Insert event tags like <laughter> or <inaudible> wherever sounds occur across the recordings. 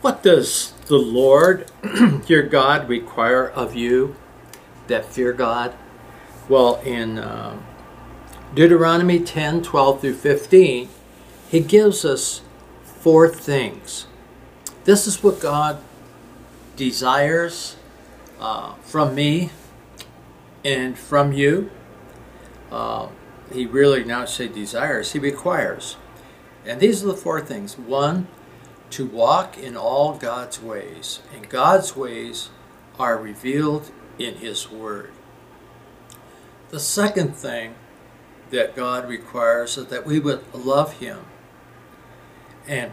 What does the Lord, <clears throat> your God, require of you that fear God? Well, in uh, Deuteronomy 10 12 through 15, he gives us four things. This is what God desires uh, from me and from you. Uh, he really, now say desires, he requires. And these are the four things. One, to walk in all God's ways. And God's ways are revealed in His Word. The second thing that God requires is that we would love Him. And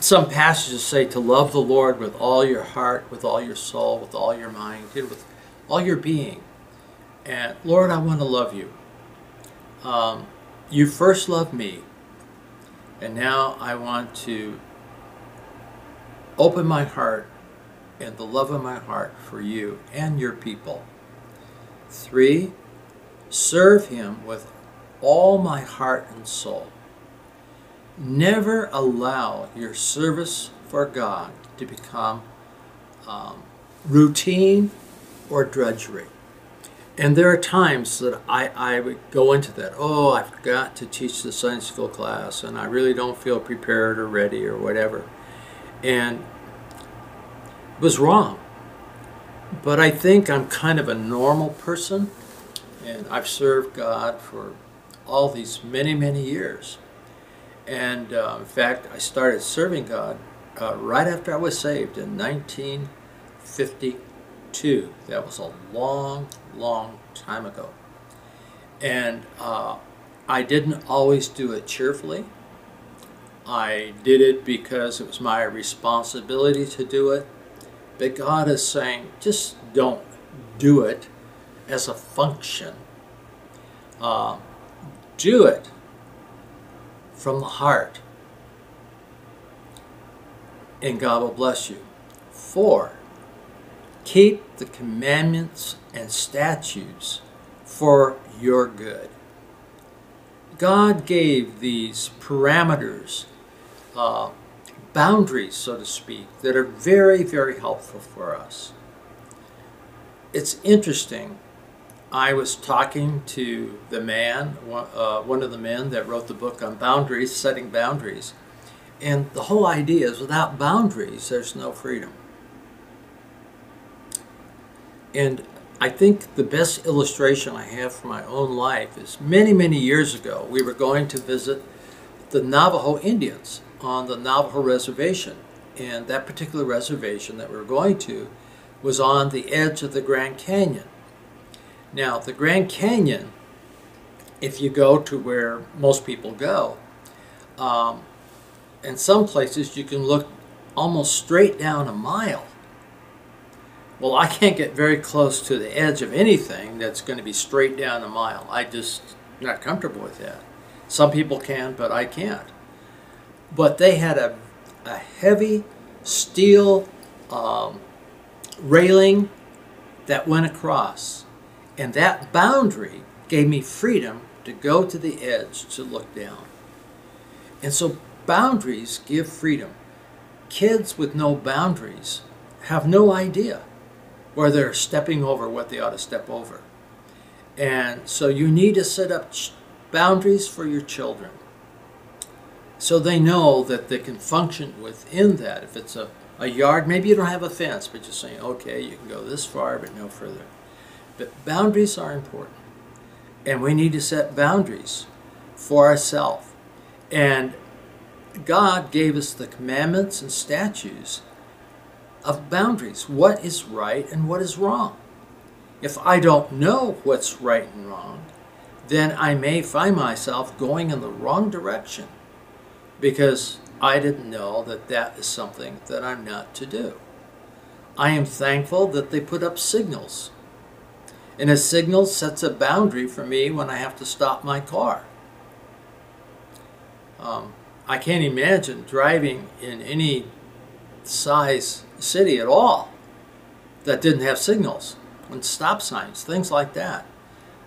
some passages say to love the Lord with all your heart, with all your soul, with all your mind, and with all your being. And Lord, I want to love you. Um, you first loved me, and now I want to open my heart and the love of my heart for you and your people. Three, serve him with all my heart and soul. Never allow your service for God to become um, routine or drudgery. And there are times that I, I would go into that. Oh, I've got to teach the Sunday school class, and I really don't feel prepared or ready or whatever and was wrong. But I think I'm kind of a normal person, and I've served God for all these many, many years. And uh, in fact, I started serving God uh, right after I was saved in 1952. That was a long, long time ago. And uh, I didn't always do it cheerfully. I did it because it was my responsibility to do it. But God is saying, just don't do it as a function. Uh, do it from the heart. And God will bless you. Four, keep the commandments and statutes for your good. God gave these parameters uh, boundaries, so to speak, that are very, very helpful for us. It's interesting. I was talking to the man, uh, one of the men that wrote the book on boundaries, setting boundaries. And the whole idea is without boundaries, there's no freedom. And I think the best illustration I have for my own life is many, many years ago, we were going to visit the Navajo Indians on the Navajo Reservation. And that particular reservation that we were going to was on the edge of the Grand Canyon. Now, the Grand Canyon, if you go to where most people go, um, in some places you can look almost straight down a mile. Well, I can't get very close to the edge of anything that's going to be straight down a mile. I just not comfortable with that. Some people can, but I can't but they had a, a heavy steel um, railing that went across. And that boundary gave me freedom to go to the edge to look down. And so boundaries give freedom. Kids with no boundaries have no idea where they're stepping over what they ought to step over. And so you need to set up boundaries for your children so they know that they can function within that. If it's a, a yard, maybe you don't have a fence, but just saying, okay, you can go this far, but no further. But boundaries are important. And we need to set boundaries for ourselves. And God gave us the commandments and statutes of boundaries. What is right and what is wrong? If I don't know what's right and wrong, then I may find myself going in the wrong direction because I didn't know that that is something that I'm not to do. I am thankful that they put up signals. And a signal sets a boundary for me when I have to stop my car. Um, I can't imagine driving in any size city at all that didn't have signals and stop signs, things like that.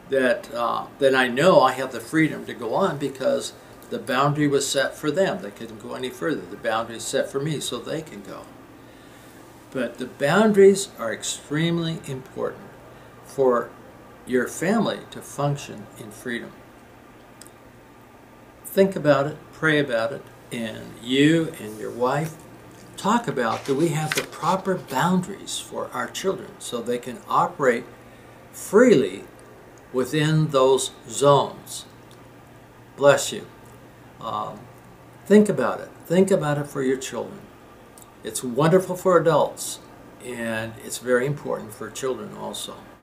That uh, then I know I have the freedom to go on because the boundary was set for them. They couldn't go any further. The boundary is set for me so they can go. But the boundaries are extremely important for your family to function in freedom. Think about it, pray about it, and you and your wife talk about do we have the proper boundaries for our children so they can operate freely within those zones. Bless you. Um, think about it. Think about it for your children. It's wonderful for adults, and it's very important for children also.